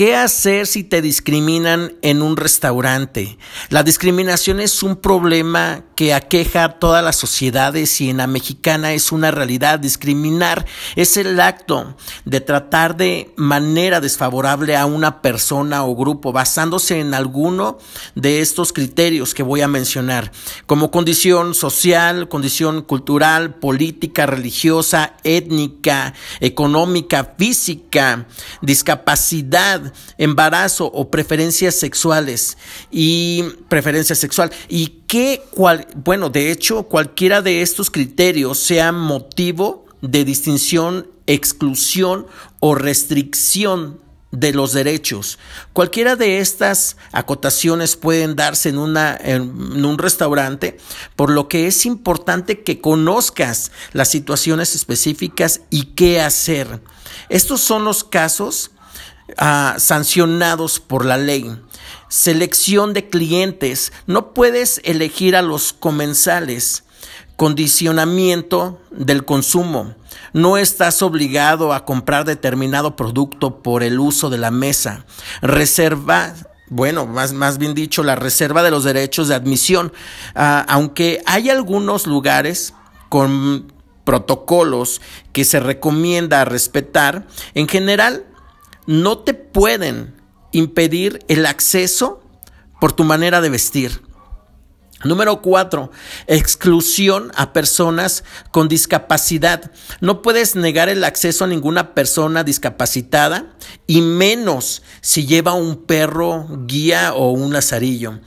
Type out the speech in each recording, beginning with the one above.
¿Qué hacer si te discriminan en un restaurante? La discriminación es un problema que aqueja a todas las sociedades y en la mexicana es una realidad. Discriminar es el acto de tratar de manera desfavorable a una persona o grupo basándose en alguno de estos criterios que voy a mencionar, como condición social, condición cultural, política, religiosa, étnica, económica, física, discapacidad, embarazo o preferencias sexuales y preferencia sexual y que cual, bueno, de hecho, cualquiera de estos criterios sea motivo de distinción, exclusión o restricción de los derechos. Cualquiera de estas acotaciones pueden darse en, una, en, un restaurante, por lo que es importante que conozcas las situaciones específicas y qué hacer. Estos son los casos Ah, sancionados por la ley. Selección de clientes. No puedes elegir a los comensales. Condicionamiento del consumo. No estás obligado a comprar determinado producto por el uso de la mesa. Reserva bueno, más, más, bien dicho, la reserva de los derechos de admisión. Ah, aunque hay algunos lugares con protocolos que se recomienda respetar, en general no te pueden impedir el acceso por tu manera de vestir. Número cuatro, exclusión a personas con discapacidad. No puedes negar el acceso a ninguna persona discapacitada y menos si lleva un perro guía o un lazarillo.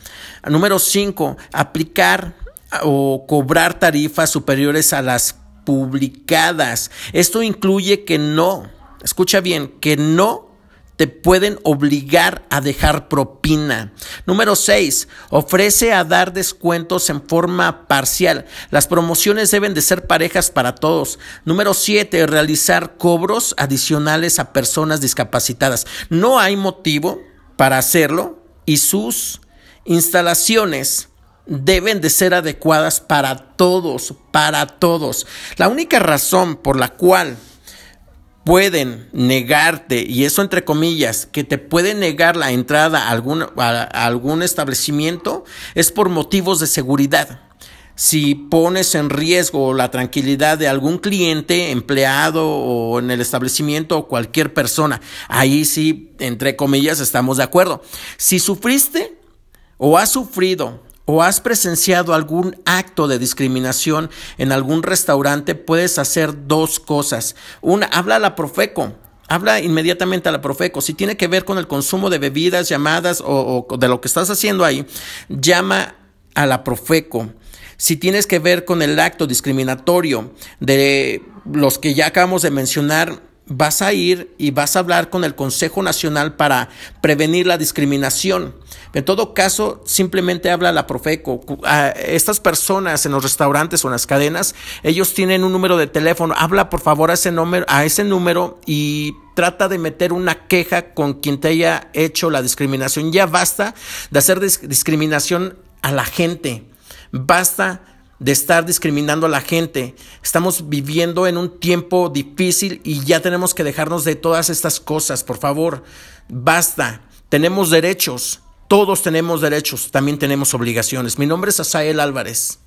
Número cinco, aplicar o cobrar tarifas superiores a las publicadas. Esto incluye que no, escucha bien, que no te pueden obligar a dejar propina. Número 6. Ofrece a dar descuentos en forma parcial. Las promociones deben de ser parejas para todos. Número 7. Realizar cobros adicionales a personas discapacitadas. No hay motivo para hacerlo y sus instalaciones deben de ser adecuadas para todos, para todos. La única razón por la cual pueden negarte, y eso entre comillas, que te pueden negar la entrada a algún, a algún establecimiento, es por motivos de seguridad. Si pones en riesgo la tranquilidad de algún cliente, empleado o en el establecimiento o cualquier persona, ahí sí, entre comillas, estamos de acuerdo. Si sufriste o has sufrido o has presenciado algún acto de discriminación en algún restaurante, puedes hacer dos cosas. Una, habla a la Profeco. Habla inmediatamente a la Profeco. Si tiene que ver con el consumo de bebidas, llamadas o, o de lo que estás haciendo ahí, llama a la Profeco. Si tienes que ver con el acto discriminatorio de los que ya acabamos de mencionar, vas a ir y vas a hablar con el Consejo Nacional para prevenir la discriminación. En todo caso, simplemente habla la Profeco. A estas personas en los restaurantes o en las cadenas, ellos tienen un número de teléfono. Habla por favor a ese número, a ese número y trata de meter una queja con quien te haya hecho la discriminación. Ya basta de hacer discriminación a la gente. Basta de estar discriminando a la gente. Estamos viviendo en un tiempo difícil y ya tenemos que dejarnos de todas estas cosas, por favor. Basta. Tenemos derechos. Todos tenemos derechos, también tenemos obligaciones. Mi nombre es Asael Álvarez.